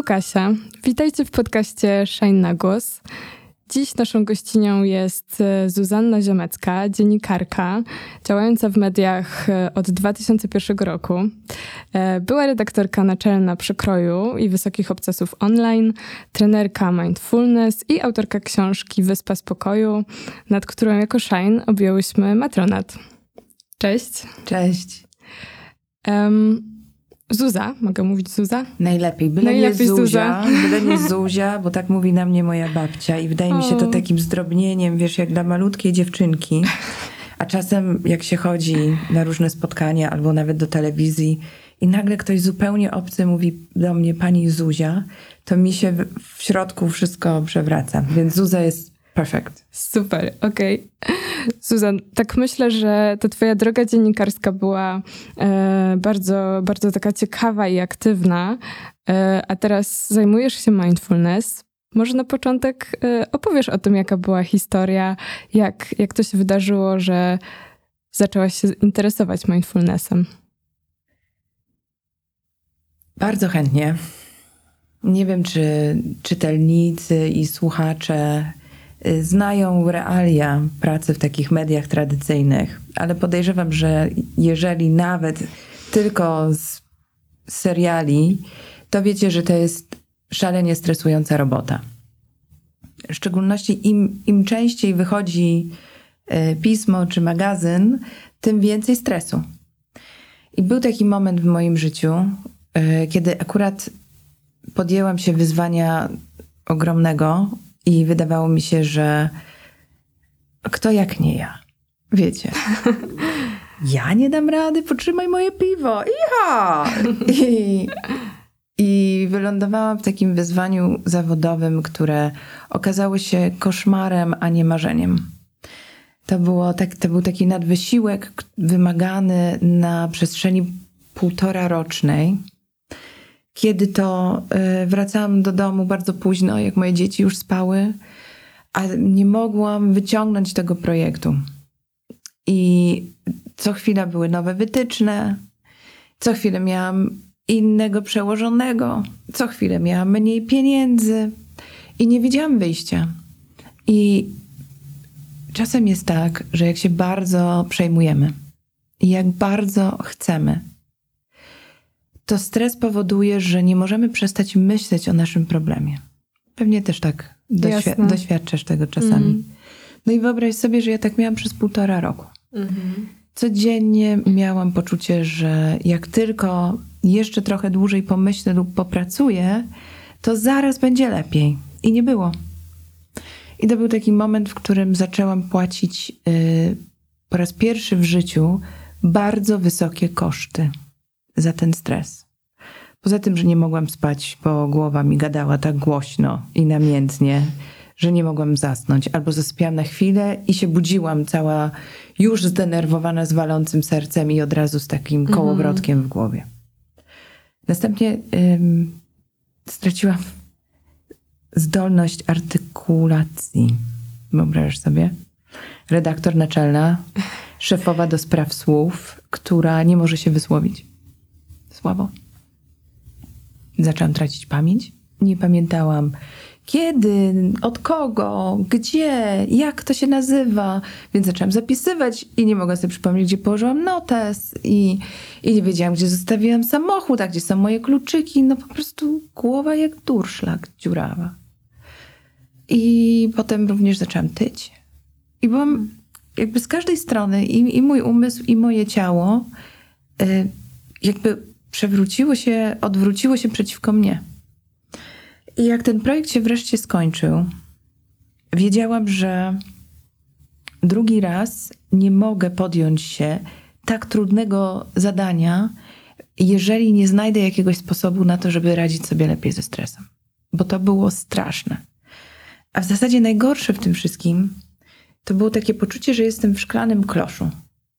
Tu Kasia. Witajcie w podcaście Shine na Głos. Dziś naszą gościnią jest e, Zuzanna Ziemecka, dziennikarka, działająca w mediach e, od 2001 roku. E, była redaktorka naczelna Przekroju i Wysokich Obcasów Online, trenerka Mindfulness i autorka książki Wyspa Spokoju, nad którą jako Shine objąłyśmy matronat. Cześć. Cześć. Um, Zuza, mogę mówić Zuza? Najlepiej, byle Najlepiej nie Zuzia, Zuza. byle nie Zuzia, bo tak mówi na mnie moja babcia i wydaje mi się to takim zdrobnieniem, wiesz, jak dla malutkiej dziewczynki. A czasem jak się chodzi na różne spotkania albo nawet do telewizji i nagle ktoś zupełnie obcy mówi do mnie pani Zuzia, to mi się w środku wszystko przewraca. Więc Zuza jest perfect. Super, okej. Okay. Suzan, tak myślę, że ta twoja droga dziennikarska była e, bardzo, bardzo taka ciekawa i aktywna, e, a teraz zajmujesz się mindfulness. Może na początek e, opowiesz o tym, jaka była historia, jak, jak to się wydarzyło, że zaczęłaś się interesować mindfulnessem. Bardzo chętnie. Nie wiem, czy czytelnicy i słuchacze znają realia pracy w takich mediach tradycyjnych, ale podejrzewam, że jeżeli nawet tylko z seriali, to wiecie, że to jest szalenie stresująca robota. W szczególności im, im częściej wychodzi y, pismo czy magazyn, tym więcej stresu. I był taki moment w moim życiu, y, kiedy akurat podjęłam się wyzwania ogromnego, i wydawało mi się, że kto jak nie ja. Wiecie. Ja nie dam rady, potrzymaj moje piwo. Iha! I, I wylądowałam w takim wyzwaniu zawodowym, które okazało się koszmarem, a nie marzeniem. To, było tak, to był taki nadwysiłek wymagany na przestrzeni półtora rocznej kiedy to e, wracałam do domu bardzo późno, jak moje dzieci już spały, a nie mogłam wyciągnąć tego projektu. I co chwila były nowe wytyczne, co chwilę miałam innego przełożonego, co chwilę miałam mniej pieniędzy i nie widziałam wyjścia. I czasem jest tak, że jak się bardzo przejmujemy i jak bardzo chcemy, to stres powoduje, że nie możemy przestać myśleć o naszym problemie. Pewnie też tak doświ- doświadczasz tego czasami. Mm. No i wyobraź sobie, że ja tak miałam przez półtora roku. Mm-hmm. Codziennie miałam poczucie, że jak tylko jeszcze trochę dłużej pomyślę lub popracuję, to zaraz będzie lepiej. I nie było. I to był taki moment, w którym zaczęłam płacić yy, po raz pierwszy w życiu bardzo wysokie koszty za ten stres. Poza tym, że nie mogłam spać, bo głowa mi gadała tak głośno i namiętnie, że nie mogłam zasnąć. Albo zasypiałam na chwilę i się budziłam cała już zdenerwowana, z walącym sercem i od razu z takim mhm. kołowrotkiem w głowie. Następnie ym, straciłam zdolność artykulacji. Wyobrażasz sobie? Redaktor naczelna, szefowa do spraw słów, która nie może się wysłowić słabo. Zaczęłam tracić pamięć. Nie pamiętałam kiedy, od kogo, gdzie, jak to się nazywa. Więc zaczęłam zapisywać i nie mogłam sobie przypomnieć, gdzie położyłam notes i, i nie wiedziałam, gdzie zostawiłam samochód, a gdzie są moje kluczyki. No po prostu głowa jak durszlak dziurawa. I potem również zaczęłam tyć. I byłam jakby z każdej strony, i, i mój umysł, i moje ciało, y, jakby przewróciło się, odwróciło się przeciwko mnie. I jak ten projekt się wreszcie skończył, wiedziałam, że drugi raz nie mogę podjąć się tak trudnego zadania, jeżeli nie znajdę jakiegoś sposobu na to, żeby radzić sobie lepiej ze stresem. Bo to było straszne. A w zasadzie najgorsze w tym wszystkim to było takie poczucie, że jestem w szklanym kloszu.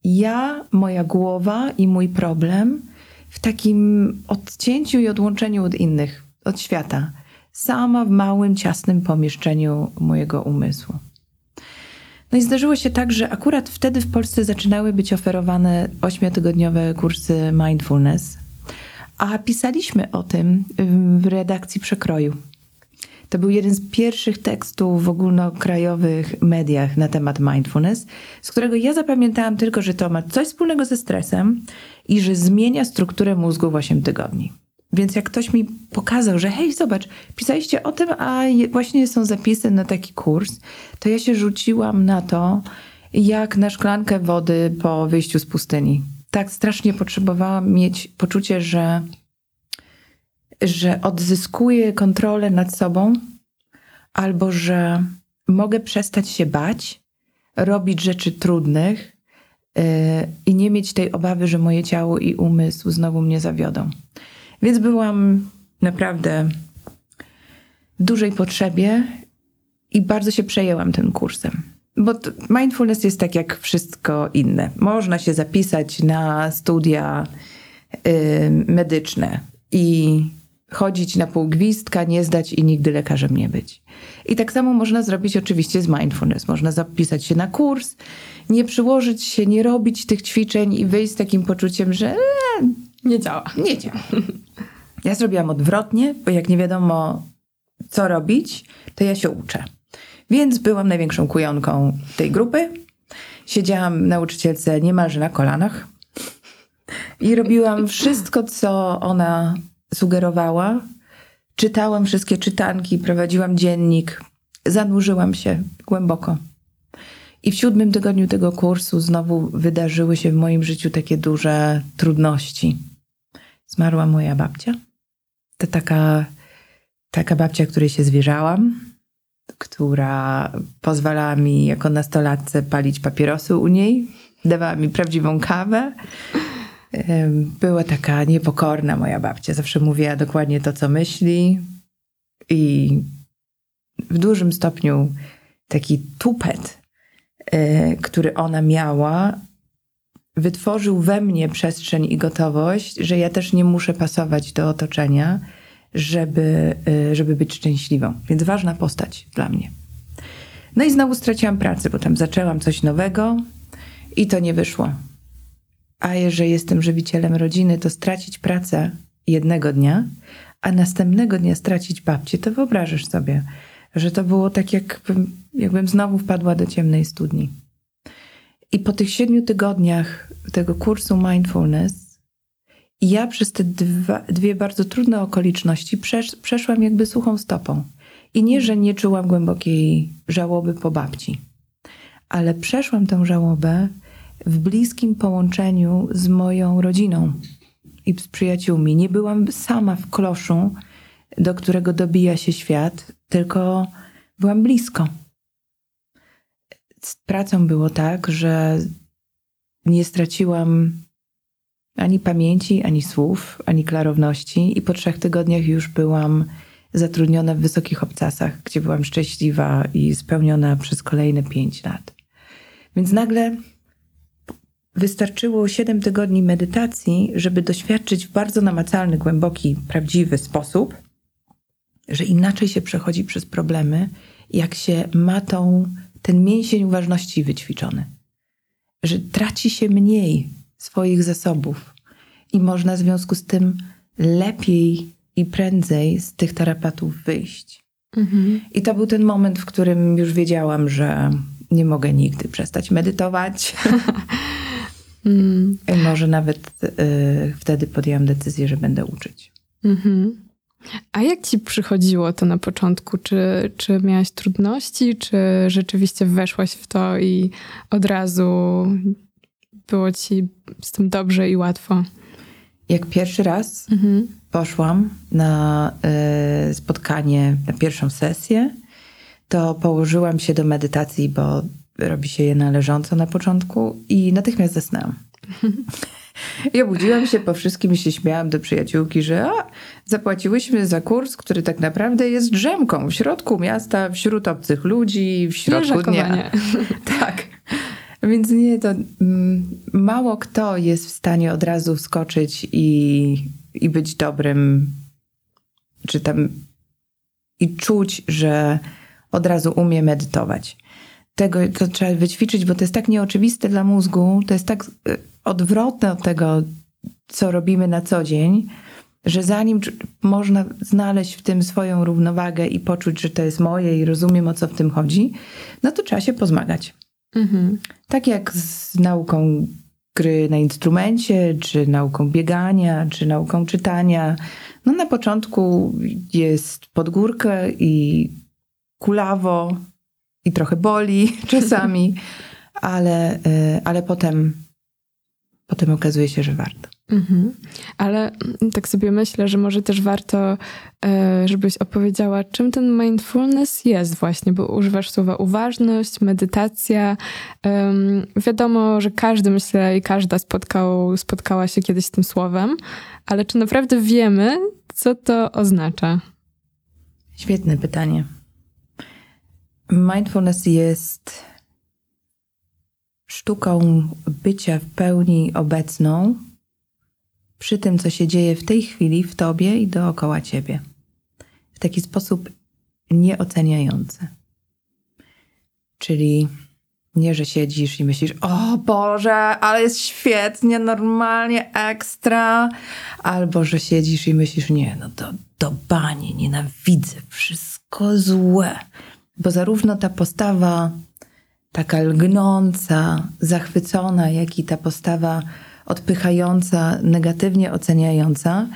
Ja, moja głowa i mój problem w takim odcięciu i odłączeniu od innych, od świata. Sama w małym, ciasnym pomieszczeniu mojego umysłu. No i zdarzyło się tak, że akurat wtedy w Polsce zaczynały być oferowane ośmiotygodniowe kursy mindfulness, a pisaliśmy o tym w redakcji Przekroju. To był jeden z pierwszych tekstów w ogólnokrajowych mediach na temat mindfulness, z którego ja zapamiętałam tylko, że to ma coś wspólnego ze stresem i że zmienia strukturę mózgu w 8 tygodni. Więc jak ktoś mi pokazał, że hej, zobacz, pisaliście o tym, a właśnie są zapisy na taki kurs, to ja się rzuciłam na to, jak na szklankę wody po wyjściu z pustyni. Tak strasznie potrzebowałam mieć poczucie, że, że odzyskuję kontrolę nad sobą, albo że mogę przestać się bać, robić rzeczy trudnych i nie mieć tej obawy, że moje ciało i umysł znowu mnie zawiodą. Więc byłam naprawdę w dużej potrzebie i bardzo się przejęłam tym kursem. Bo mindfulness jest tak jak wszystko inne. Można się zapisać na studia y, medyczne i chodzić na pół gwizdka, nie zdać i nigdy lekarzem nie być. I tak samo można zrobić oczywiście z mindfulness. Można zapisać się na kurs, nie przyłożyć się, nie robić tych ćwiczeń i wyjść z takim poczuciem, że e, nie działa. Nie działa. Ja zrobiłam odwrotnie, bo jak nie wiadomo, co robić, to ja się uczę. Więc byłam największą kujonką tej grupy. Siedziałam nauczycielce niemalże na kolanach i robiłam wszystko, co ona sugerowała. Czytałam wszystkie czytanki, prowadziłam dziennik, zanurzyłam się głęboko. I w siódmym tygodniu tego kursu znowu wydarzyły się w moim życiu takie duże trudności. Zmarła moja babcia. To taka, taka babcia, której się zwierzałam, która pozwalała mi jako nastolatce palić papierosy u niej, dawała mi prawdziwą kawę. Była taka niepokorna moja babcia. Zawsze mówiła dokładnie to, co myśli i w dużym stopniu taki tupet, e, który ona miała, wytworzył we mnie przestrzeń i gotowość, że ja też nie muszę pasować do otoczenia, żeby, y, żeby być szczęśliwą. Więc ważna postać dla mnie. No i znowu straciłam pracę, bo tam zaczęłam coś nowego i to nie wyszło. A jeżeli jestem żywicielem rodziny, to stracić pracę jednego dnia, a następnego dnia stracić babcię, to wyobrażasz sobie, że to było tak, jakbym, jakbym znowu wpadła do ciemnej studni. I po tych siedmiu tygodniach tego kursu mindfulness, ja przez te dwa, dwie bardzo trudne okoliczności przesz, przeszłam jakby suchą stopą. I nie, że nie czułam głębokiej żałoby po babci, ale przeszłam tę żałobę w bliskim połączeniu z moją rodziną i z przyjaciółmi. Nie byłam sama w kloszu, do którego dobija się świat, tylko byłam blisko z pracą było tak, że nie straciłam ani pamięci, ani słów, ani klarowności, i po trzech tygodniach już byłam zatrudniona w wysokich obcasach, gdzie byłam szczęśliwa i spełniona przez kolejne pięć lat. Więc nagle wystarczyło siedem tygodni medytacji, żeby doświadczyć w bardzo namacalny, głęboki, prawdziwy sposób, że inaczej się przechodzi przez problemy, jak się ma tą ten mięsień uważności wyćwiczony, że traci się mniej swoich zasobów i można w związku z tym lepiej i prędzej z tych tarapatów wyjść. Mhm. I to był ten moment, w którym już wiedziałam, że nie mogę nigdy przestać medytować. mm. Może nawet y, wtedy podjęłam decyzję, że będę uczyć. Mhm. A jak ci przychodziło to na początku? Czy, czy miałaś trudności, czy rzeczywiście weszłaś w to i od razu było ci z tym dobrze i łatwo? Jak pierwszy raz mhm. poszłam na y, spotkanie, na pierwszą sesję, to położyłam się do medytacji, bo robi się je należąco na początku i natychmiast zasnęłam. I obudziłam się po wszystkim i się śmiałam do przyjaciółki, że a, zapłaciłyśmy za kurs, który tak naprawdę jest drzemką w środku miasta, wśród obcych ludzi, w środku dnia. tak. Więc nie, to mm, mało kto jest w stanie od razu wskoczyć i, i być dobrym, czy tam i czuć, że od razu umie medytować. Tego to trzeba wyćwiczyć, bo to jest tak nieoczywiste dla mózgu, to jest tak y, odwrotne od tego, co robimy na co dzień, że zanim można znaleźć w tym swoją równowagę i poczuć, że to jest moje i rozumiem o co w tym chodzi, no to trzeba się pozmagać. Mhm. Tak jak z nauką gry na instrumencie, czy nauką biegania, czy nauką czytania. No na początku jest pod górkę i kulawo i trochę boli czasami, ale, y, ale potem, potem okazuje się, że warto. Mhm. Ale tak sobie myślę, że może też warto, e, żebyś opowiedziała, czym ten mindfulness jest właśnie, bo używasz słowa uważność, medytacja. Wiadomo, że każdy, myślę, i każda spotkał, spotkała się kiedyś z tym słowem, ale czy naprawdę wiemy, co to oznacza? Świetne pytanie. Mindfulness jest sztuką bycia w pełni obecną przy tym, co się dzieje w tej chwili w tobie i dookoła ciebie. W taki sposób nieoceniający. Czyli nie, że siedzisz i myślisz, o Boże, ale jest świetnie, normalnie, ekstra. Albo, że siedzisz i myślisz, nie, no to do bani, nienawidzę, wszystko złe. Bo zarówno ta postawa taka lgnąca, zachwycona, jak i ta postawa odpychająca, negatywnie oceniająca,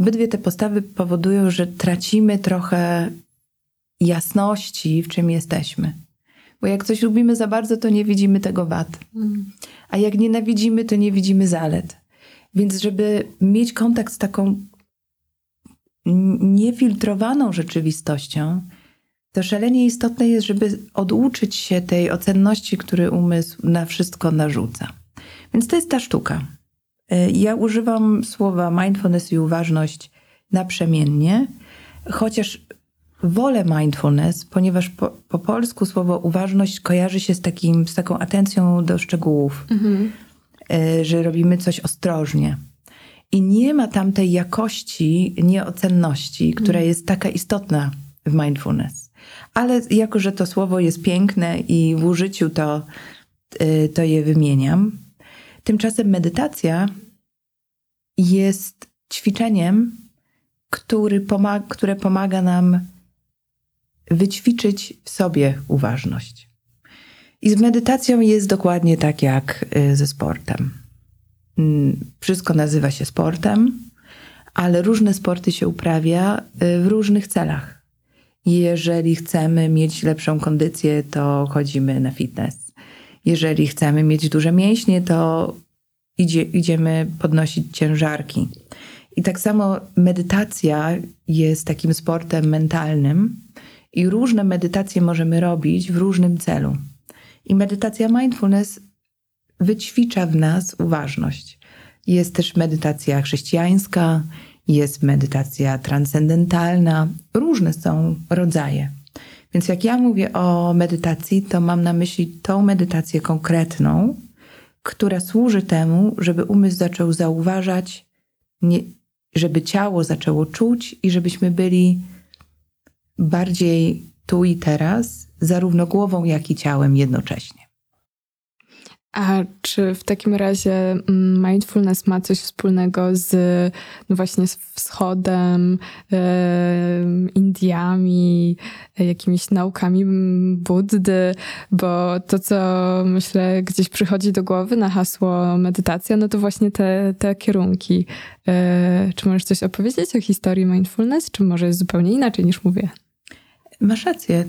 obydwie te postawy powodują, że tracimy trochę jasności, w czym jesteśmy. Bo jak coś lubimy za bardzo, to nie widzimy tego wad. A jak nienawidzimy, to nie widzimy zalet. Więc, żeby mieć kontakt z taką niefiltrowaną rzeczywistością, to szalenie istotne jest, żeby oduczyć się tej ocenności, który umysł na wszystko narzuca. Więc to jest ta sztuka. E, ja używam słowa mindfulness i uważność naprzemiennie, chociaż wolę mindfulness, ponieważ po, po, polsku słowo uważność kojarzy się z, takim, z taką atencją do szczegółów, mhm. E, że robimy coś ostrożnie. I nie ma tam tej jakości nieocenności, która mhm. jest taka istotna w mindfulness. Ale jako, że to słowo jest piękne i w użyciu to, e, to je wymieniam, Tymczasem medytacja jest ćwiczeniem, który pomaga, które pomaga nam wyćwiczyć w sobie uważność. I z medytacją jest dokładnie tak jak y, ze sportem. Mm, wszystko nazywa się sportem, ale różne sporty się uprawia y, w różnych celach. Jeżeli chcemy mieć lepszą kondycję, to chodzimy na fitness. Jeżeli chcemy mieć duże mięśnie, to idzie, idziemy podnosić ciężarki. I tak samo medytacja jest takim sportem mentalnym i różne medytacje możemy robić w różnym celu. I medytacja mindfulness wyćwicza w nas uważność. Jest też medytacja chrześcijańska, jest medytacja transcendentalna, różne są rodzaje. Więc jak ja mówię o medytacji, to mam na myśli tą medytację konkretną, która służy temu, żeby umysł zaczął zauważać, nie, żeby ciało zaczęło czuć i żebyśmy byli bardziej tu i teraz, zarówno głową, jak i ciałem jednocześnie. A czy w takim razie mm, mindfulness ma coś wspólnego z no właśnie z wschodem, Indiami, jakimiś naukami Buddy? Bo to, co myślę gdzieś przychodzi do głowy na hasło medytacja, no to właśnie te, te kierunki. Yy, czy możesz coś opowiedzieć o historii mindfulness, czy może jest zupełnie inaczej niż mówię? Masz rację.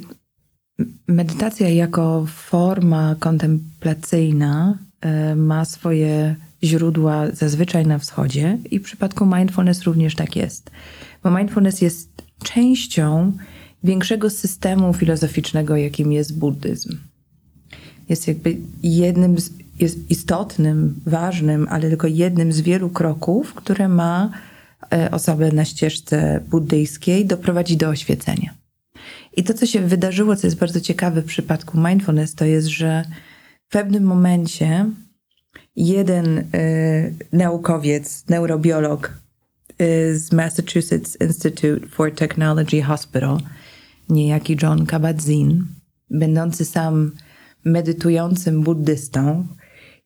Medytacja jako forma kontemplacyjna e, ma swoje źródła zazwyczaj na wschodzie i w przypadku mindfulness również tak jest. Bo mindfulness jest częścią większego systemu filozoficznego, jakim jest buddyzm. Jest jakby jednym, z, jest istotnym, ważnym, ale tylko jednym z wielu kroków, które ma e, osobę na ścieżce buddyjskiej doprowadzić do oświecenia. I to, co się wydarzyło, co jest bardzo ciekawe w przypadku mindfulness, to jest, że w pewnym momencie jeden y, naukowiec, neurobiolog y, z Massachusetts Institute for Technology Hospital, niejaki John Kabat-Zinn, będący sam medytującym buddystą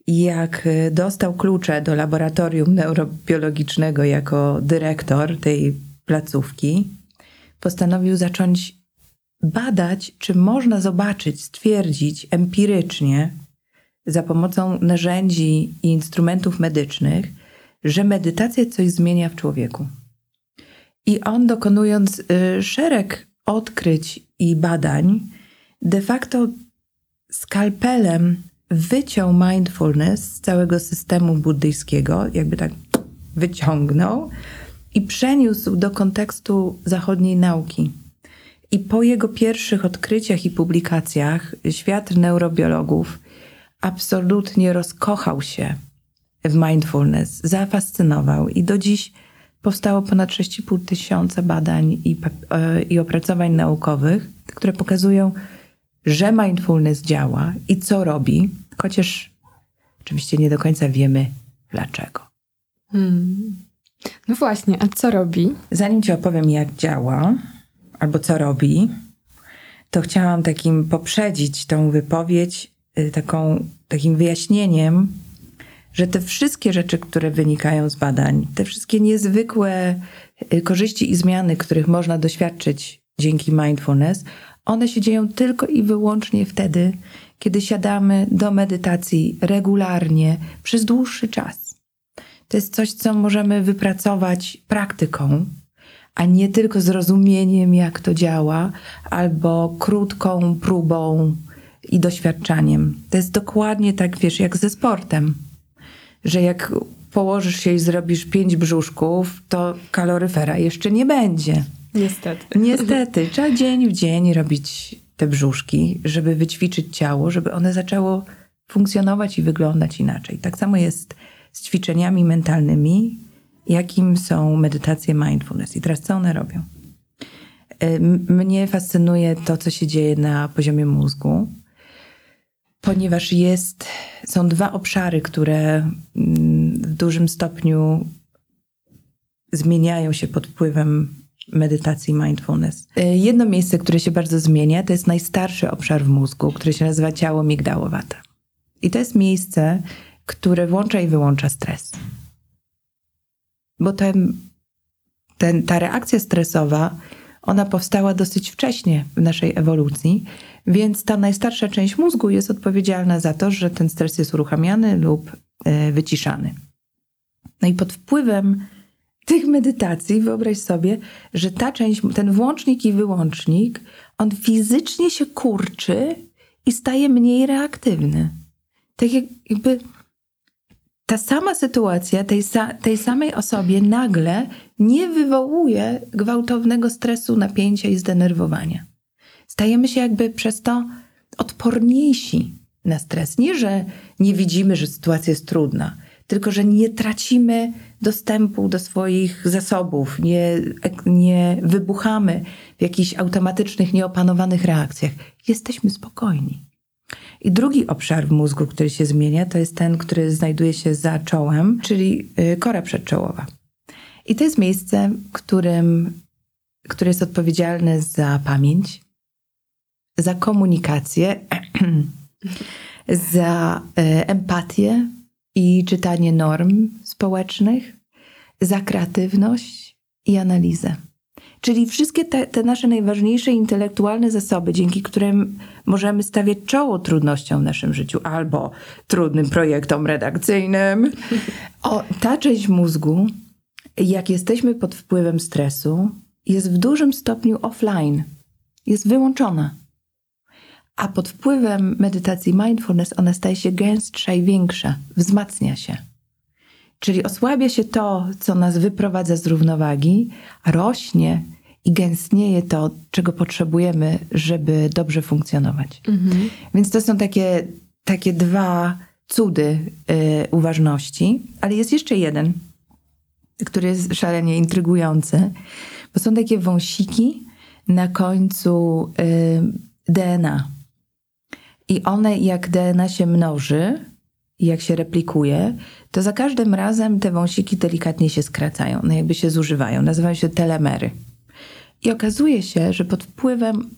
jak dostał klucze do laboratorium neurobiologicznego jako dyrektor tej placówki, postanowił zacząć badać, czy można zobaczyć, stwierdzić empirycznie za pomocą narzędzi i instrumentów medycznych, że medytacja coś zmienia w człowieku. I on, dokonując y, szereg odkryć i badań, de facto skalpelem wyciął mindfulness z całego systemu buddyjskiego, jakby tak wyciągnął i przeniósł do kontekstu zachodniej nauki. I po jego pierwszych odkryciach i publikacjach świat neurobiologów absolutnie rozkochał się w mindfulness, zafascynował i do dziś powstało ponad 6,5 tysiąca badań i, e, i opracowań naukowych, które pokazują, że mindfulness działa i co robi, chociaż oczywiście nie do końca wiemy dlaczego. Hmm. No właśnie, a co robi? Zanim ci opowiem, jak działa albo co robi, to chciałam takim poprzedzić tą wypowiedź y, taką, takim wyjaśnieniem, że te wszystkie rzeczy, które wynikają z badań, te wszystkie niezwykłe y, korzyści i zmiany, których można doświadczyć dzięki mindfulness, one się dzieją tylko i wyłącznie wtedy, kiedy siadamy do medytacji regularnie przez dłuższy czas. To jest coś, co możemy wypracować praktyką, a nie tylko zrozumieniem, jak to działa, albo krótką próbą i doświadczaniem. To jest dokładnie tak, wiesz, jak ze sportem, że jak położysz się i zrobisz pięć brzuszków, to kaloryfera jeszcze nie będzie. Niestety. Niestety. Trzeba dzień w dzień robić te brzuszki, żeby wyćwiczyć ciało, żeby one zaczęło funkcjonować i wyglądać inaczej. Tak samo jest z ćwiczeniami mentalnymi, jakim są medytacje mindfulness. I teraz co one robią? Mnie fascynuje to, co się dzieje na poziomie mózgu, ponieważ jest, są dwa obszary, które mm, w dużym stopniu zmieniają się pod wpływem medytacji mindfulness. E, jedno miejsce, które się bardzo zmienia, to jest najstarszy obszar w mózgu, który się nazywa ciało migdałowate. I to jest miejsce, które włącza i wyłącza stres. Bo ten, ten, ta reakcja stresowa, ona powstała dosyć wcześnie w naszej ewolucji, więc ta najstarsza część mózgu jest odpowiedzialna za to, że ten stres jest uruchamiany lub e, wyciszany. No i pod wpływem tych medytacji wyobraź sobie, że ta część, ten włącznik i wyłącznik, on fizycznie się kurczy i staje mniej reaktywny. Tak jakby ta sama sytuacja tej, tej samej osobie nagle nie wywołuje gwałtownego stresu, napięcia i zdenerwowania. Stajemy się jakby przez to odporniejsi na stres. Nie, że nie widzimy, że sytuacja jest trudna, tylko że nie tracimy dostępu do swoich zasobów, nie, nie wybuchamy w jakichś automatycznych, nieopanowanych reakcjach. Jesteśmy spokojni. I drugi obszar w mózgu, który się zmienia, to jest ten, który znajduje się za czołem, czyli y, kora przedczołowa. I to jest miejsce, którym, które jest odpowiedzialne za pamięć, za komunikację, za y, empatię, i czytanie norm społecznych, za kreatywność i analizę. Czyli wszystkie te, te, nasze najważniejsze intelektualne zasoby, dzięki którym możemy stawiać czoło trudnościom w naszym życiu albo trudnym projektom redakcyjnym. O, ta część mózgu, jak jesteśmy pod wpływem stresu, jest w dużym stopniu offline, jest wyłączona. A pod wpływem medytacji mindfulness ona staje się gęstsza i większa, wzmacnia się. Czyli osłabia się to, co nas wyprowadza z równowagi, a rośnie i gęstnieje to, czego potrzebujemy, żeby dobrze funkcjonować. Mhm. Więc to są takie, takie dwa cudy y, uważności, ale jest jeszcze jeden, który jest szalenie intrygujący, bo są takie wąsiki na końcu y, DNA. I one, jak DNA się mnoży, jak się replikuje, to za każdym razem te wąsiki delikatnie się skracają, no jakby się zużywają. Nazywają się telemery. I okazuje się, że pod wpływem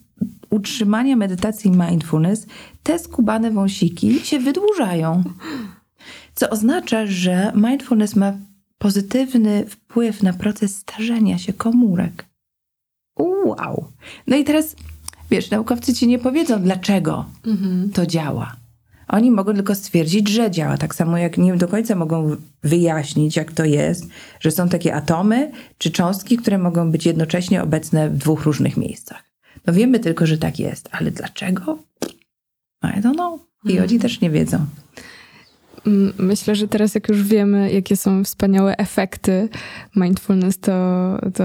utrzymania medytacji mindfulness te skubane wąsiki się wydłużają. Co oznacza, że mindfulness ma pozytywny wpływ na proces starzenia się komórek. Wow! No i teraz, wiesz, naukowcy ci nie powiedzą, dlaczego Mhm. to działa. Oni mogą tylko stwierdzić, że działa. Tak samo jak nie do końca mogą wyjaśnić, jak to jest, że są takie atomy czy cząstki, które mogą być jednocześnie obecne w dwóch różnych miejscach. No wiemy tylko, że tak jest, ale dlaczego? I don't know. I oni też nie wiedzą. Myślę, że teraz jak już wiemy, jakie są wspaniałe efekty mindfulness, to, to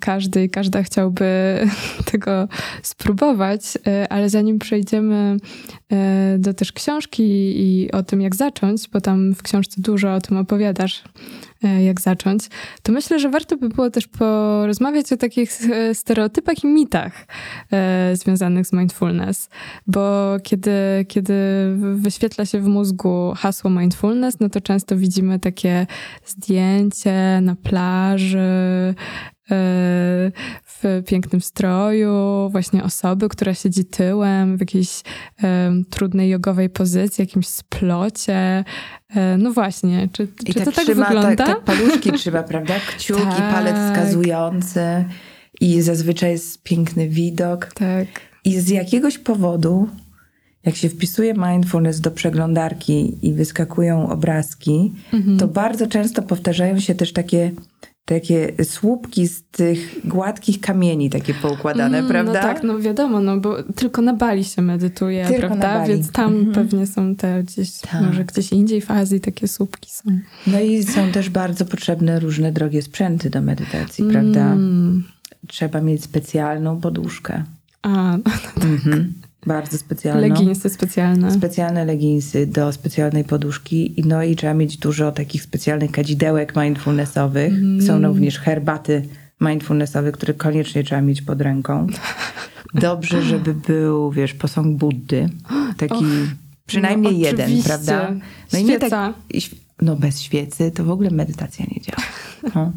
każdy i każda chciałby tego spróbować, E, ale zanim przejdziemy e, do też książki i o tym, jak zacząć, bo tam w książce dużo o tym opowiadasz, jak zacząć, to myślę, że warto by było też porozmawiać o takich e, stereotypach i mitach e, związanych z mindfulness, bo kiedy, kiedy wyświetla się w mózgu hasło mindfulness, no to często widzimy takie zdjęcie na plaży, e, w pięknym stroju, właśnie osoby, która siedzi tyłem w jakiejś trudnej jogowej pozycji, jakimś splocie. E, no właśnie, czy, I czy to tak trzyma, wygląda? Tak, tak paluszki trzyma, prawda? Kciuki, Tak. palec wskazujący. I zazwyczaj jest piękny widok. tak. I z jakiegoś powodu, jak się wpisuje mindfulness do przeglądarki i wyskakują obrazki, Mhm. to bardzo często powtarzają się też takie, takie słupki z tych gładkich kamieni, takie poukładane, Mm, prawda? No tak, no wiadomo, no bo tylko na Bali się medytuje, Tylko prawda? Więc tam Mhm. pewnie są te gdzieś, Tak. może gdzieś indziej w Azji takie słupki są. No i są też bardzo potrzebne różne drogie sprzęty do medytacji, prawda? Mm. Trzeba mieć specjalną poduszkę. A, Mhm. Bardzo specjalną. leginsy specjalne. Specjalne leginsy do specjalnej poduszki. I No i trzeba mieć dużo takich specjalnych kadzidełek mindfulnessowych. Mm. Są również herbaty mindfulnessowe, które koniecznie trzeba mieć pod ręką. Dobrze, żeby był, wiesz, posąg Buddy. Taki przynajmniej no, jeden, prawda? Świeca. nie tak, i no bez świecy to w ogóle medytacja nie działa. No.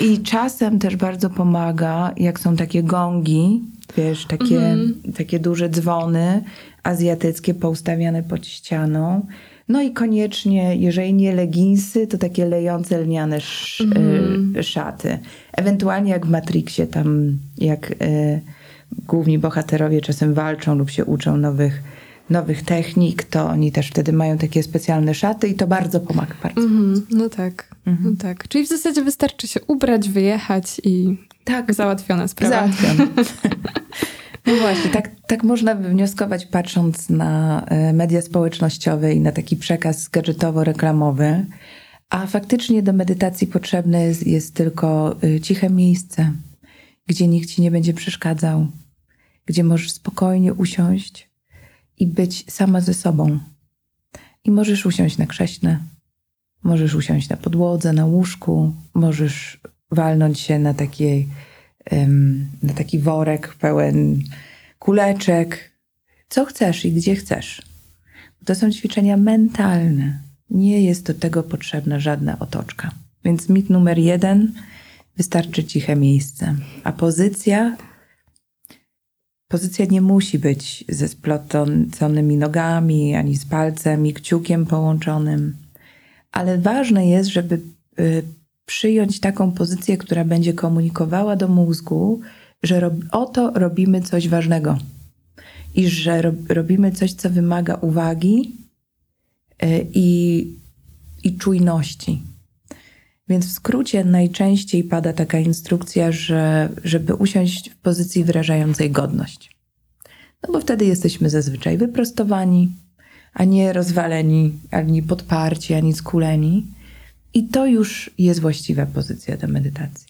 I czasem też bardzo pomaga, jak są takie gongi, wiesz, takie, Mhm. takie duże dzwony azjatyckie poustawiane pod ścianą. No i koniecznie, jeżeli nie leginsy, to takie lejące lniane sz, Mhm. y, szaty. Ewentualnie jak w Matrixie, tam jak y, główni bohaterowie czasem walczą lub się uczą nowych, nowych technik, to oni też wtedy mają takie specjalne szaty i to bardzo pomaga. Bardzo. Mhm, no tak, Mhm. no tak. Czyli w zasadzie wystarczy się ubrać, wyjechać i Tak, załatwiona sprawa. Załatwiam. No właśnie, tak, tak można wywnioskować patrząc na e, media społecznościowe i na taki przekaz gadżetowo-reklamowy. A faktycznie do medytacji potrzebne jest, jest tylko y, ciche miejsce, gdzie nikt ci nie będzie przeszkadzał, gdzie możesz spokojnie usiąść i być sama ze sobą. I możesz usiąść na krześle, możesz usiąść na podłodze, na łóżku, możesz walnąć się na takiej na taki worek pełen kuleczek. Co chcesz i gdzie chcesz. To są ćwiczenia mentalne. Nie jest do tego potrzebna żadna otoczka. Więc mit numer jeden, wystarczy ciche miejsce. A pozycja, pozycja nie musi być ze splotonymi nogami, ani z palcem i kciukiem połączonym. Ale ważne jest, żeby y, przyjąć taką pozycję, która będzie komunikowała do mózgu, że oto robimy coś ważnego i że rob, robimy coś, co wymaga uwagi y, i, i czujności. Więc w skrócie najczęściej pada taka instrukcja, że żeby usiąść w pozycji wyrażającej godność. No bo wtedy jesteśmy zazwyczaj wyprostowani, a nie rozwaleni, ani podparci, ani skuleni. I to już jest właściwa pozycja do medytacji.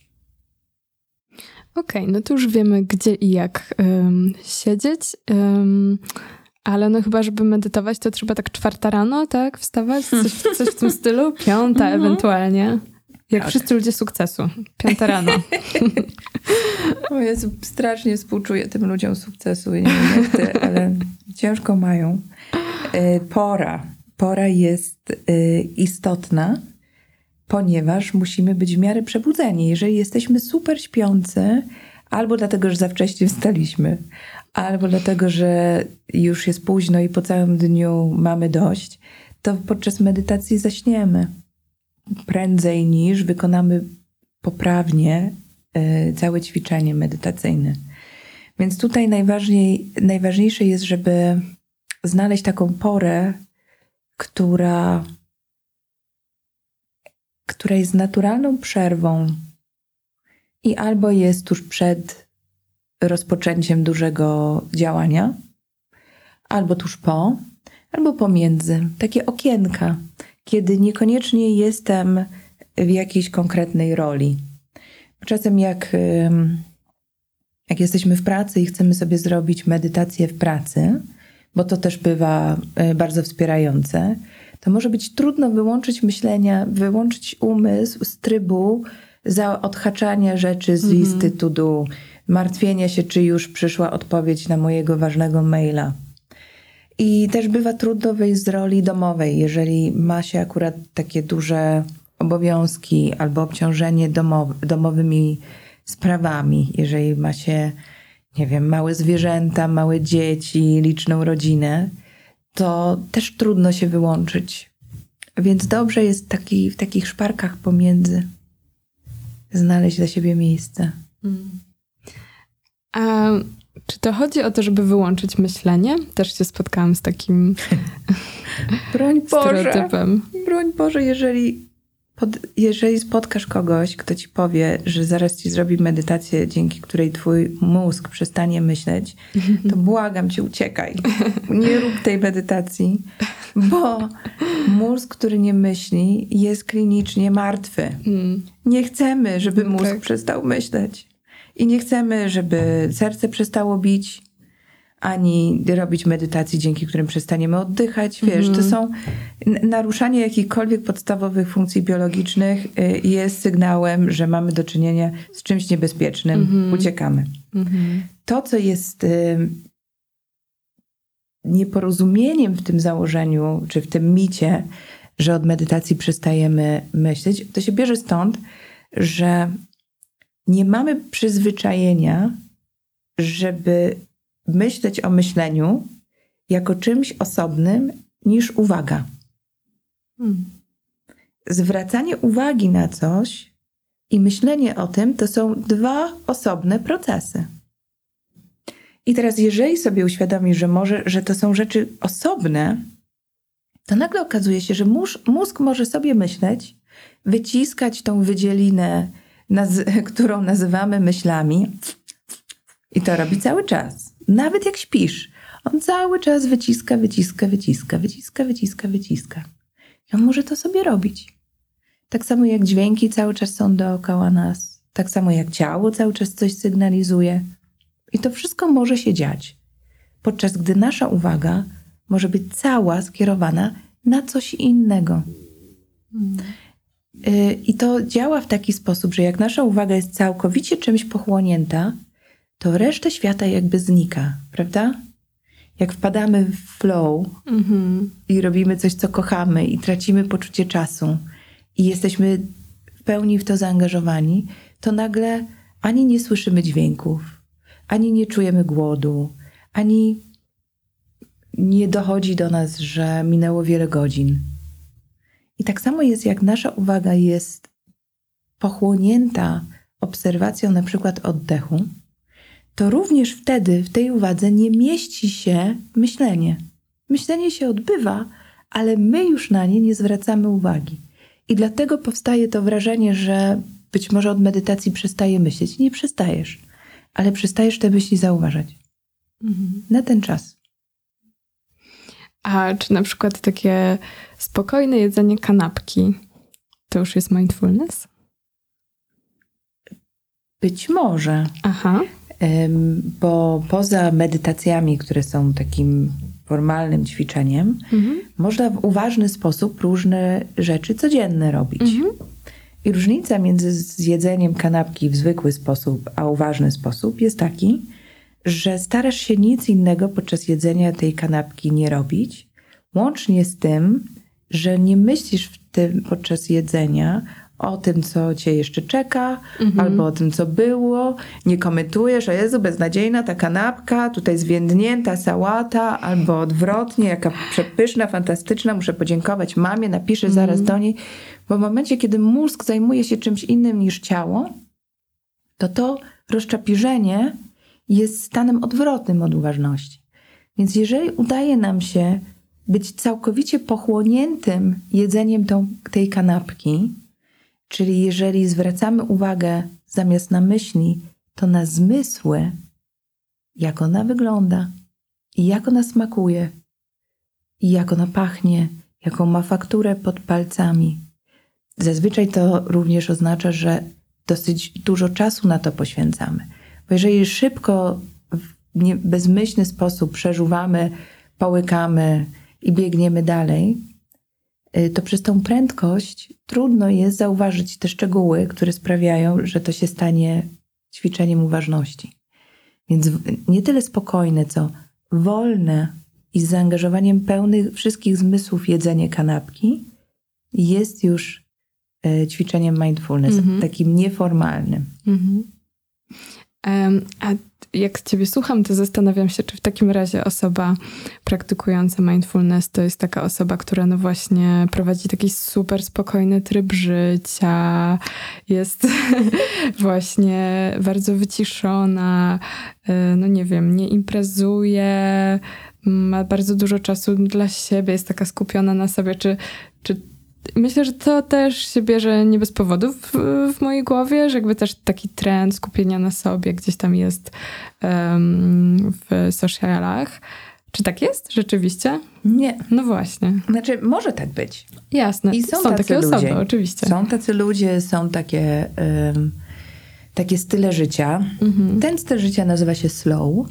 Okej, no to już wiemy, gdzie i jak ym, siedzieć. Ym, ale no chyba, żeby medytować, to trzeba tak czwarta rano, tak? Wstawać? Coś, coś w tym stylu? Piąta ewentualnie. Jak Tak. wszyscy ludzie sukcesu. Piąta rano. O Jezu, strasznie współczuję tym ludziom sukcesu. Nie wiem jak ty, ale ciężko mają. E, Pora. Pora jest e, istotna, ponieważ musimy być w miarę przebudzeni. Jeżeli jesteśmy super śpiący, albo dlatego, że za wcześnie wstaliśmy, albo dlatego, że już jest późno i po całym dniu mamy dość, to podczas medytacji zaśniemy prędzej niż wykonamy poprawnie y, całe ćwiczenie medytacyjne. Więc tutaj najważniej, najważniejsze jest, żeby znaleźć taką porę, która, która jest naturalną przerwą i albo jest tuż przed rozpoczęciem dużego działania, albo tuż po, albo pomiędzy. Takie okienka, kiedy niekoniecznie jestem w jakiejś konkretnej roli. Czasem jak, jak jesteśmy w pracy i chcemy sobie zrobić medytację w pracy, bo to też bywa e, bardzo wspierające, to może być trudno wyłączyć myślenia, wyłączyć umysł z trybu za odhaczania rzeczy z mhm. listy to do, martwienia się, czy już przyszła odpowiedź na mojego ważnego maila. I też bywa trudno wyjść z roli domowej, jeżeli ma się akurat takie duże obowiązki albo obciążenie domow domowymi sprawami, jeżeli ma się, nie wiem, małe zwierzęta, małe dzieci, liczną rodzinę, to też trudno się wyłączyć. Więc dobrze jest taki, w takich szparkach pomiędzy znaleźć dla siebie miejsce. Mm. A czy to chodzi o to, żeby wyłączyć myślenie? Też się spotkałam z takim broń Boże, stereotypem. Broń Boże, jeżeli, pod, jeżeli spotkasz kogoś, kto ci powie, że zaraz ci zrobi medytację, dzięki której twój mózg przestanie myśleć, to błagam cię, uciekaj. Nie rób tej medytacji, bo mózg, który nie myśli, jest klinicznie martwy. Mm. Nie chcemy, żeby mózg tak. przestał myśleć. I nie chcemy, żeby serce przestało bić, ani robić medytacji, dzięki którym przestaniemy oddychać. Wiesz, to mhm. są naruszanie jakichkolwiek podstawowych funkcji biologicznych y, jest sygnałem, że mamy do czynienia z czymś niebezpiecznym, mhm. uciekamy. Mhm. To, co jest y, nieporozumieniem w tym założeniu, czy w tym micie, że od medytacji przestajemy myśleć, to się bierze stąd, że nie mamy przyzwyczajenia, żeby myśleć o myśleniu jako czymś osobnym niż uwaga. Hmm. Zwracanie uwagi na coś i myślenie o tym to są dwa osobne procesy. I teraz, jeżeli sobie uświadomisz, że, może, że to są rzeczy osobne, to nagle okazuje się, że mózg, mózg może sobie myśleć, wyciskać tą wydzielinę naz- którą nazywamy myślami. I to robi cały czas. Nawet jak śpisz. On cały czas wyciska, wyciska, wyciska, wyciska, wyciska, wyciska. I on może to sobie robić. Tak samo jak dźwięki cały czas są dookoła nas. Tak samo jak ciało cały czas coś sygnalizuje. I to wszystko może się dziać. Podczas gdy nasza uwaga może być cała skierowana na coś innego. Y, I to działa w taki sposób, że jak nasza uwaga jest całkowicie czymś pochłonięta, to reszta świata jakby znika, prawda? Jak wpadamy w flow mm-hmm. i robimy coś, co kochamy, i tracimy poczucie czasu, i jesteśmy w pełni w to zaangażowani, to nagle ani nie słyszymy dźwięków, ani nie czujemy głodu, ani nie dochodzi do nas, że minęło wiele godzin i tak samo jest, jak nasza uwaga jest pochłonięta obserwacją na przykład oddechu, to również wtedy w tej uwadze nie mieści się myślenie. Myślenie się odbywa, ale my już na nie nie zwracamy uwagi. I dlatego powstaje to wrażenie, że być może od medytacji przestaje myśleć. Nie przestajesz, ale przestajesz te myśli zauważać. Mhm. Na ten czas. A czy na przykład takie spokojne jedzenie kanapki to już jest mindfulness? Być może. Aha. Bo poza medytacjami, które są takim formalnym ćwiczeniem, mhm. można w uważny sposób różne rzeczy codzienne robić. Mhm. I różnica między zjedzeniem kanapki w zwykły sposób, a uważny sposób jest taki, że starasz się nic innego podczas jedzenia tej kanapki nie robić, łącznie z tym, że nie myślisz w tym podczas jedzenia o tym, co cię jeszcze czeka, mhm. albo o tym, co było. Nie komentujesz, o Jezu, beznadziejna ta kanapka, tutaj zwiędnięta sałata, albo odwrotnie, jaka przepyszna, fantastyczna, muszę podziękować mamie, napiszę mhm. zaraz do niej. Bo w momencie, kiedy mózg zajmuje się czymś innym niż ciało, to to rozczapirzenie jest stanem odwrotnym od uważności. Więc jeżeli udaje nam się być całkowicie pochłoniętym jedzeniem tą, tej kanapki, czyli jeżeli zwracamy uwagę zamiast na myśli, to na zmysły, jak ona wygląda, i jak ona smakuje, i jak ona pachnie, jaką ma fakturę pod palcami. Zazwyczaj to również oznacza, że dosyć dużo czasu na to poświęcamy. Bo jeżeli szybko, w bezmyślny sposób przeżuwamy, połykamy i biegniemy dalej, to przez tą prędkość trudno jest zauważyć te szczegóły, które sprawiają, że to się stanie ćwiczeniem uważności. Więc nie tyle spokojne, co wolne i z zaangażowaniem pełnych wszystkich zmysłów jedzenie kanapki jest już e, ćwiczeniem mindfulness, mm -hmm. takim nieformalnym. Mm -hmm. A jak Ciebie słucham, to zastanawiam się, czy w takim razie osoba praktykująca mindfulness to jest taka osoba, która no właśnie prowadzi taki super spokojny tryb życia, jest właśnie bardzo wyciszona, y, no nie wiem, nie imprezuje, ma bardzo dużo czasu dla siebie, jest taka skupiona na sobie, czy, czy Myślę, że to też się bierze nie bez powodu w, w, mojej głowie, że jakby też taki trend skupienia na sobie gdzieś tam jest um, w socialach. Czy tak jest rzeczywiście? Nie. No właśnie. Znaczy, może tak być. Jasne. I są, są takie ludzie. osoby, oczywiście. Są tacy ludzie, są takie, um, takie style życia. Mhm. Ten styl życia nazywa się slow.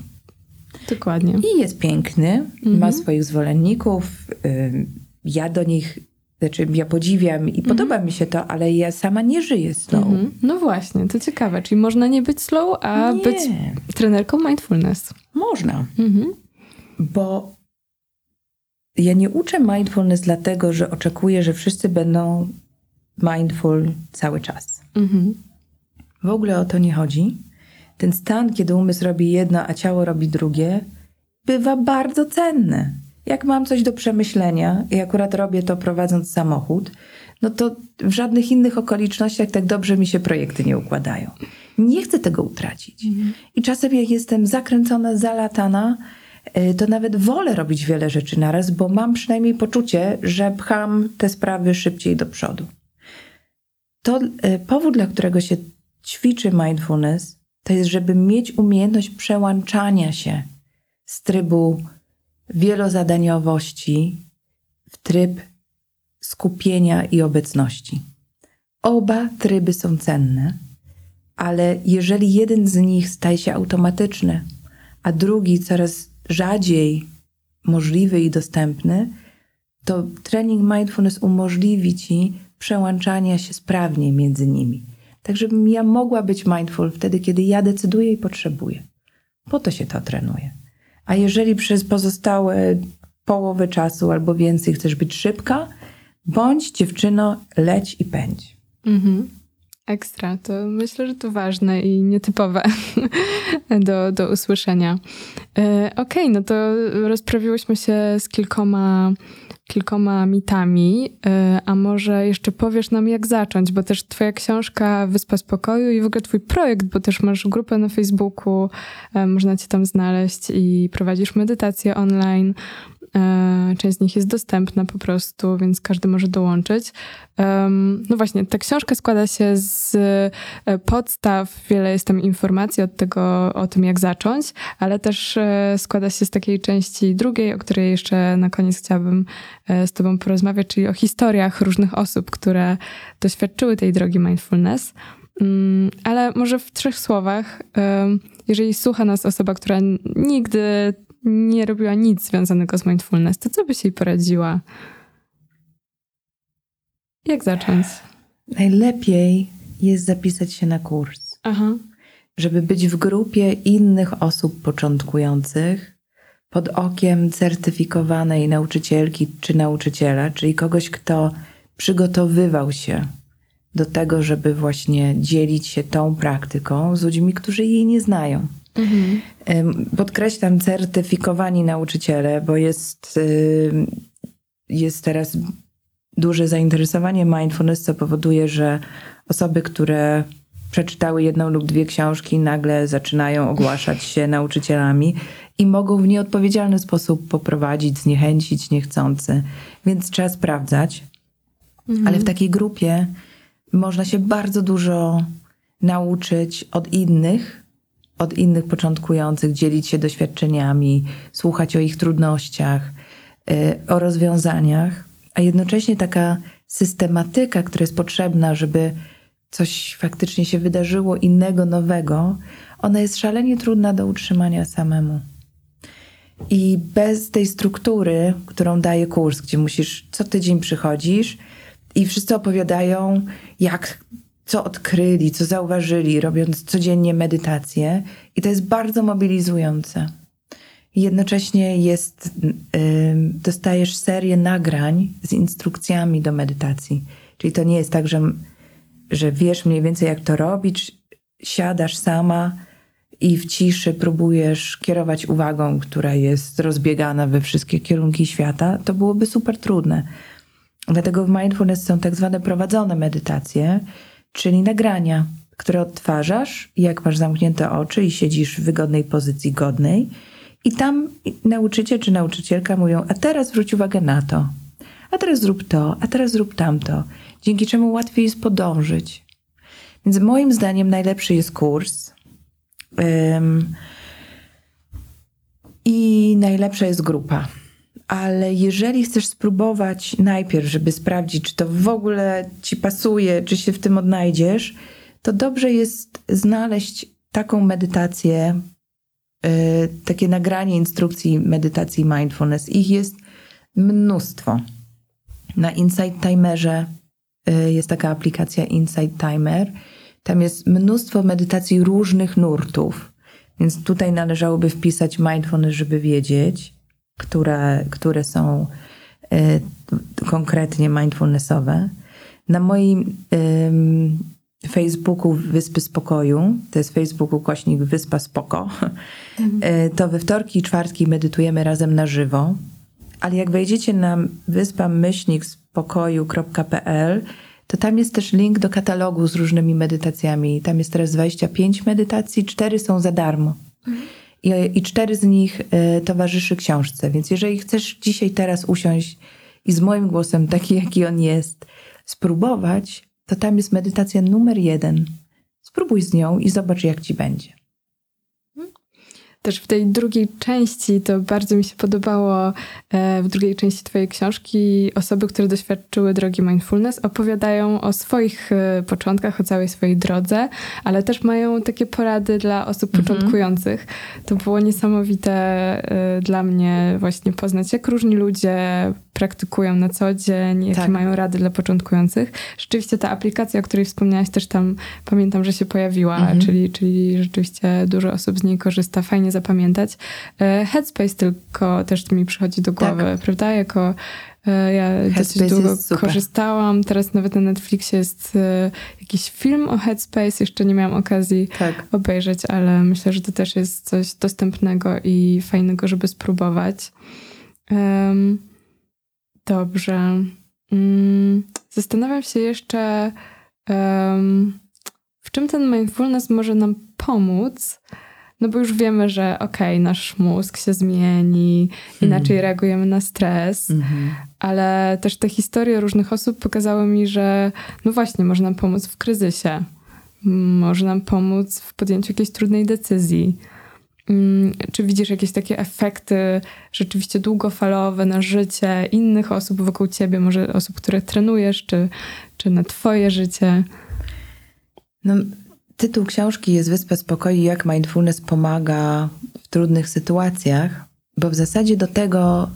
Dokładnie. I jest piękny, mhm. ma swoich zwolenników. Um, ja do nich znaczy, ja podziwiam i podoba mi się to, ale ja sama nie żyję slow. Mhm. No właśnie, to ciekawe. Czyli można nie być slow, a nie. być trenerką mindfulness. Można. Mhm. Bo ja nie uczę mindfulness dlatego, że oczekuję, że wszyscy będą mindful cały czas. Mhm. W ogóle o to nie chodzi. Ten stan, kiedy umysł robi jedno, a ciało robi drugie, bywa bardzo cenny jak mam coś do przemyślenia i akurat robię to prowadząc samochód, no to w żadnych innych okolicznościach tak dobrze mi się projekty nie układają. Nie chcę tego utracić. Mhm. I czasem jak jestem zakręcona, zalatana, y, to nawet wolę robić wiele rzeczy naraz, bo mam przynajmniej poczucie, że pcham te sprawy szybciej do przodu. To y, powód, dla którego się ćwiczy mindfulness, to jest, żeby mieć umiejętność przełączania się z trybu wielozadaniowości w tryb skupienia i obecności. Oba tryby są cenne, ale jeżeli jeden z nich staje się automatyczny, a drugi coraz rzadziej możliwy i dostępny, to trening mindfulness umożliwi ci przełączania się sprawnie między nimi. Tak, żebym ja mogła być mindful wtedy, kiedy ja decyduję i potrzebuję. Po to się to trenuje. A jeżeli przez pozostałe połowę czasu albo więcej chcesz być szybka, bądź dziewczyno, leć i pędź. Mhm. Ekstra, to myślę, że to ważne i nietypowe do, do usłyszenia. E, Okej, okay, no to rozprawiłyśmy się z kilkoma kilkoma mitami, e, a może jeszcze powiesz nam, jak zacząć, bo też twoja książka Wyspa Spokoju i w ogóle twój projekt, bo też masz grupę na Facebooku, e, można cię tam znaleźć i prowadzisz medytację online. E, część z nich jest dostępna po prostu, więc każdy może dołączyć. No właśnie, ta książka składa się z e, podstaw, wiele jest tam informacji od tego, o tym, jak zacząć, ale też e, składa się z takiej części drugiej, o której jeszcze na koniec chciałabym z Tobą porozmawiać, czyli o historiach różnych osób, które doświadczyły tej drogi mindfulness. Mm, ale może w trzech słowach, jeżeli słucha nas osoba, która nigdy nie robiła nic związanego z mindfulness, to co byś jej poradziła? Jak zacząć? Najlepiej jest zapisać się na kurs. Aha. Żeby być w grupie innych osób początkujących, pod okiem certyfikowanej nauczycielki czy nauczyciela, czyli kogoś, kto przygotowywał się do tego, żeby właśnie dzielić się tą praktyką z ludźmi, którzy jej nie znają. Mhm. Podkreślam certyfikowani nauczyciele, bo jest, jest teraz duże zainteresowanie mindfulness, co powoduje, że osoby, które przeczytały jedną lub dwie książki, nagle zaczynają ogłaszać się nauczycielami i mogą w nieodpowiedzialny sposób poprowadzić, zniechęcić niechcący. Więc trzeba sprawdzać. Mhm. Ale w takiej grupie można się bardzo dużo nauczyć od innych, od innych początkujących, dzielić się doświadczeniami, słuchać o ich trudnościach, y, o rozwiązaniach, a jednocześnie taka systematyka, która jest potrzebna, żeby coś faktycznie się wydarzyło innego, nowego, ona jest szalenie trudna do utrzymania samemu. I bez tej struktury, którą daje kurs, gdzie musisz co tydzień przychodzisz i wszyscy opowiadają, jak, co odkryli, co zauważyli, robiąc codziennie medytację, i to jest bardzo mobilizujące. Jednocześnie jest, dostajesz serię nagrań z instrukcjami do medytacji. Czyli to nie jest tak, że że wiesz mniej więcej, jak to robić, siadasz sama i w ciszy próbujesz kierować uwagą, która jest rozbiegana we wszystkie kierunki świata, to byłoby super trudne. Dlatego w mindfulness są tak zwane prowadzone medytacje, czyli nagrania, które odtwarzasz, jak masz zamknięte oczy i siedzisz w wygodnej pozycji godnej. I tam nauczyciel czy nauczycielka mówią: A teraz zwróć uwagę na to, a teraz zrób to, a teraz zrób tamto dzięki czemu łatwiej jest podążyć. Więc moim zdaniem najlepszy jest kurs. I najlepsza jest grupa. Ale jeżeli chcesz spróbować najpierw, żeby sprawdzić, czy to w ogóle ci pasuje, czy się w tym odnajdziesz, to dobrze jest znaleźć taką medytację, yy, takie nagranie instrukcji medytacji mindfulness. Ich jest mnóstwo. Na Insight Timerze Y, jest taka aplikacja Insight Timer. Tam jest mnóstwo medytacji różnych nurtów, więc tutaj należałoby wpisać mindfulness, żeby wiedzieć, które, które są y, konkretnie mindfulnessowe. Na moim y, Facebooku Wyspy Spokoju, to jest Facebooku kośnik Wyspa Spoko, mhm. to we wtorki i czwartki medytujemy razem na żywo. Ale jak wejdziecie na wyspa myślnik spokoju.pl, to tam jest też link do katalogu z różnymi medytacjami. Tam jest teraz 25 medytacji, cztery są za darmo. I, I cztery z nich y, towarzyszy książce. Więc jeżeli chcesz dzisiaj, teraz usiąść i z moim głosem, taki jaki on jest, spróbować, to tam jest medytacja numer jeden. Spróbuj z nią i zobacz, jak ci będzie też w tej drugiej części to bardzo mi się podobało e, w drugiej części twojej książki osoby, które doświadczyły drogi mindfulness opowiadają o swoich e, początkach, o całej swojej drodze, ale też mają takie porady dla osób mhm. początkujących. To było niesamowite e, dla mnie właśnie poznać, jak różni ludzie praktykują na co dzień, jakie tak. mają rady dla początkujących. Rzeczywiście ta aplikacja, o której wspomniałaś, też tam pamiętam, że się pojawiła, mhm. czyli, czyli rzeczywiście dużo osób z niej korzysta. Fajnie zapamiętać. E, Headspace tylko też mi przychodzi do głowy, tak. prawda? Jako e, ja Headspace dosyć długo korzystałam. Teraz nawet na Netflixie jest e, jakiś film o Headspace. Jeszcze nie miałam okazji tak. obejrzeć, ale myślę, że to też jest coś dostępnego i fajnego, żeby spróbować. Um, dobrze. Um, zastanawiam się jeszcze, w czym ten mindfulness może nam pomóc no bo już wiemy, że okej, okay, nasz mózg się zmieni, inaczej hmm. reagujemy na stres, hmm. ale też te historie różnych osób pokazały mi, że no właśnie, może nam pomóc w kryzysie, może nam pomóc w podjęciu jakiejś trudnej decyzji. Mm, czy widzisz jakieś takie efekty rzeczywiście długofalowe na życie innych osób wokół ciebie, może osób, które trenujesz, czy, czy na twoje życie? No, Tytuł książki jest Wyspa Spokoju, jak mindfulness pomaga w trudnych sytuacjach, bo w zasadzie do tego,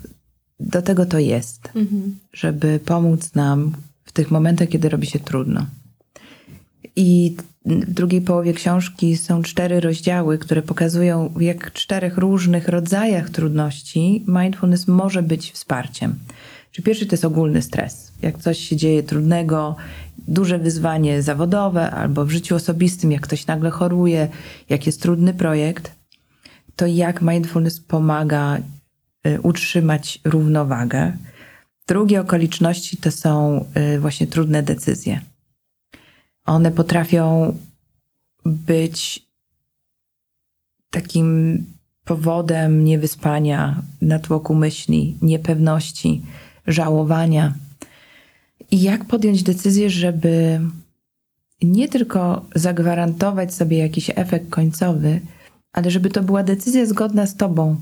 do tego to jest, mhm. żeby pomóc nam w tych momentach, kiedy robi się trudno. I w drugiej połowie książki są cztery rozdziały, które pokazują, jak w czterech różnych rodzajach trudności mindfulness może być wsparciem. Czy pierwszy to jest ogólny stres. Jak coś się dzieje trudnego, duże wyzwanie zawodowe albo w życiu osobistym, jak ktoś nagle choruje, jak jest trudny projekt, to jak mindfulness pomaga y, utrzymać równowagę. Drugie okoliczności to są y, właśnie trudne decyzje. One potrafią być takim powodem niewyspania, natłoku myśli, niepewności, żałowania. I jak podjąć decyzję, żeby nie tylko zagwarantować sobie jakiś efekt końcowy, ale żeby to była decyzja zgodna z Tobą,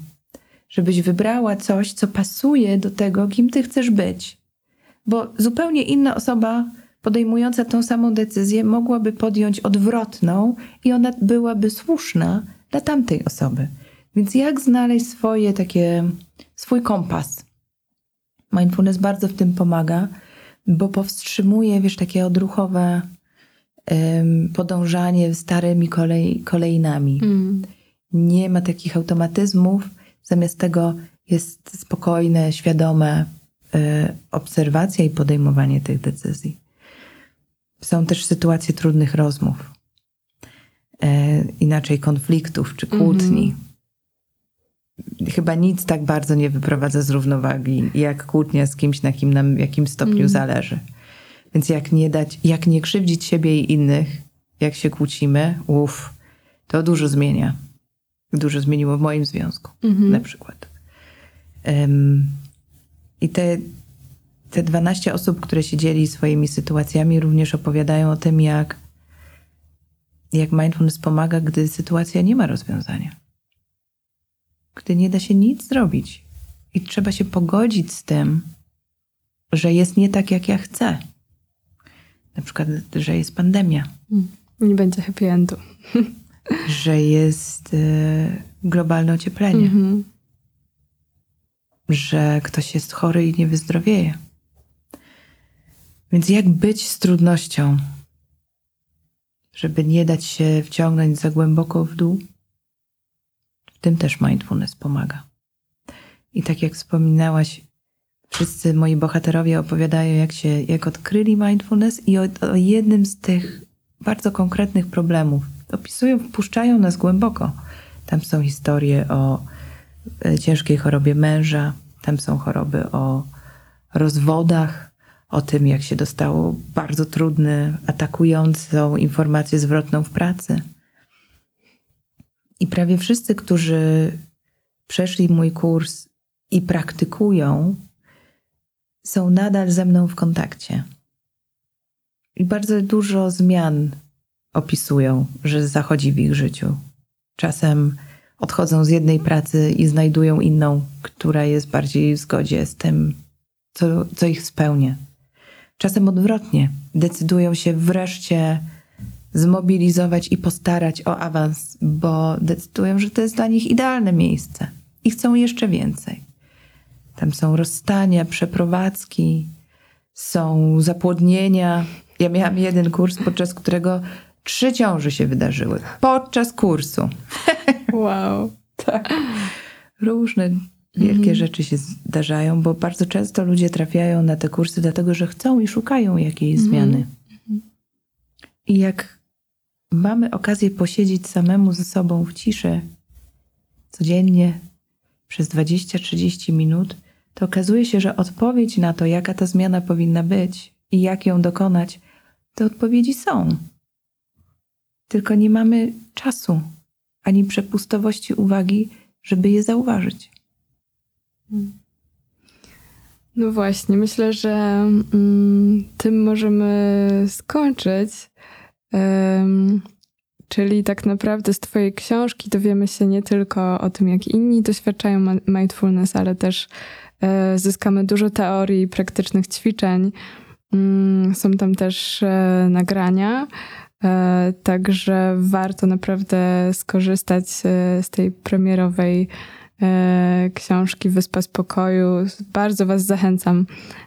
żebyś wybrała coś, co pasuje do tego, kim Ty chcesz być. Bo zupełnie inna osoba podejmująca tą samą decyzję mogłaby podjąć odwrotną i ona byłaby słuszna dla tamtej osoby. Więc jak znaleźć swoje takie, swój kompas? Mindfulness bardzo w tym pomaga, bo powstrzymuje, wiesz, takie odruchowe um, podążanie starymi kolej, kolejnami. Mm. Nie ma takich automatyzmów, zamiast tego jest spokojne, świadome y, obserwacja i podejmowanie tych decyzji. Są też sytuacje trudnych rozmów, y, inaczej konfliktów czy kłótni. Mm -hmm chyba nic tak bardzo nie wyprowadza z równowagi, jak kłótnia z kimś, na kim nam w jakim stopniu mm. zależy. Więc jak nie dać, jak nie krzywdzić siebie i innych, jak się kłócimy, uff, to dużo zmienia. Dużo zmieniło w moim związku, mm -hmm. na przykład. Um, I te, te 12 osób, które się dzieli swoimi sytuacjami, również opowiadają o tym, jak, jak mindfulness pomaga, gdy sytuacja nie ma rozwiązania gdy nie da się nic zrobić i trzeba się pogodzić z tym, że jest nie tak, jak ja chcę. Na przykład, że jest pandemia. Mm. Nie będzie happy endu. że jest y, globalne ocieplenie. Mm-hmm. Że ktoś jest chory i nie wyzdrowieje. Więc jak być z trudnością, żeby nie dać się wciągnąć za głęboko w dół? W tym też mindfulness pomaga. I tak jak wspominałaś, wszyscy moi bohaterowie opowiadają, jak się, jak odkryli mindfulness i o, o jednym z tych bardzo konkretnych problemów. Opisują, wpuszczają nas głęboko. Tam są historie o e, ciężkiej chorobie męża, tam są choroby o rozwodach, o tym, jak się dostało bardzo trudny, atakującą informację zwrotną w pracy. I prawie wszyscy, którzy przeszli mój kurs i praktykują, są nadal ze mną w kontakcie. I bardzo dużo zmian opisują, że zachodzi w ich życiu. Czasem odchodzą z jednej pracy i znajdują inną, która jest bardziej w zgodzie z tym, co, co ich spełnia. Czasem odwrotnie, decydują się wreszcie zmobilizować i postarać o awans, bo decydują, że to jest dla nich idealne miejsce i chcą jeszcze więcej. Tam są rozstania, przeprowadzki, są zapłodnienia. Ja miałam jeden kurs, podczas którego trzy ciąże się wydarzyły. Podczas kursu. Wow, tak. Różne wielkie mhm. rzeczy się zdarzają, bo bardzo często ludzie trafiają na te kursy dlatego, że chcą i szukają jakiejś mhm. zmiany. I jak mamy okazję posiedzieć samemu ze sobą w ciszy codziennie przez 20-30 minut, to okazuje się, że odpowiedź na to, jaka ta zmiana powinna być i jak ją dokonać, te odpowiedzi są. Tylko nie mamy czasu ani przepustowości uwagi, żeby je zauważyć. No właśnie, myślę, że mm, tym możemy skończyć. Czyli tak naprawdę z Twojej książki dowiemy się nie tylko o tym, jak inni doświadczają mindfulness, ale też e, zyskamy dużo teorii i praktycznych ćwiczeń. Um, są tam też e, nagrania, e, także warto naprawdę skorzystać z tej premierowej książki Wyspa Spokoju. Bardzo Was zachęcam,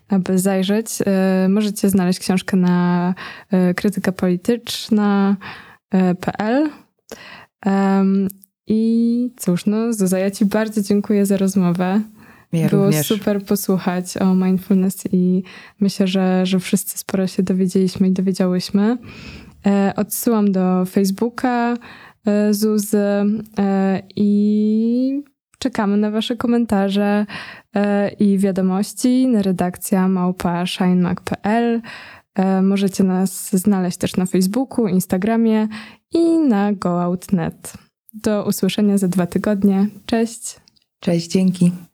aby zajrzeć. E, możecie znaleźć książkę na e, krytyka polityczna.pl. I cóż, no Zuza, ja Ci bardzo dziękuję za rozmowę. Ja Było również. super posłuchać o mindfulness i myślę, że, że wszyscy sporo się dowiedzieliśmy i dowiedziałyśmy. E, odsyłam do Facebooka e, Zuzy e, i czekamy na Wasze komentarze e, i wiadomości na redakcja małpa shinemag.pl. E, możecie nas znaleźć też na Facebooku, Instagramie i na goout.net. Do usłyszenia za dwa tygodnie. Cześć! Cześć, dzięki.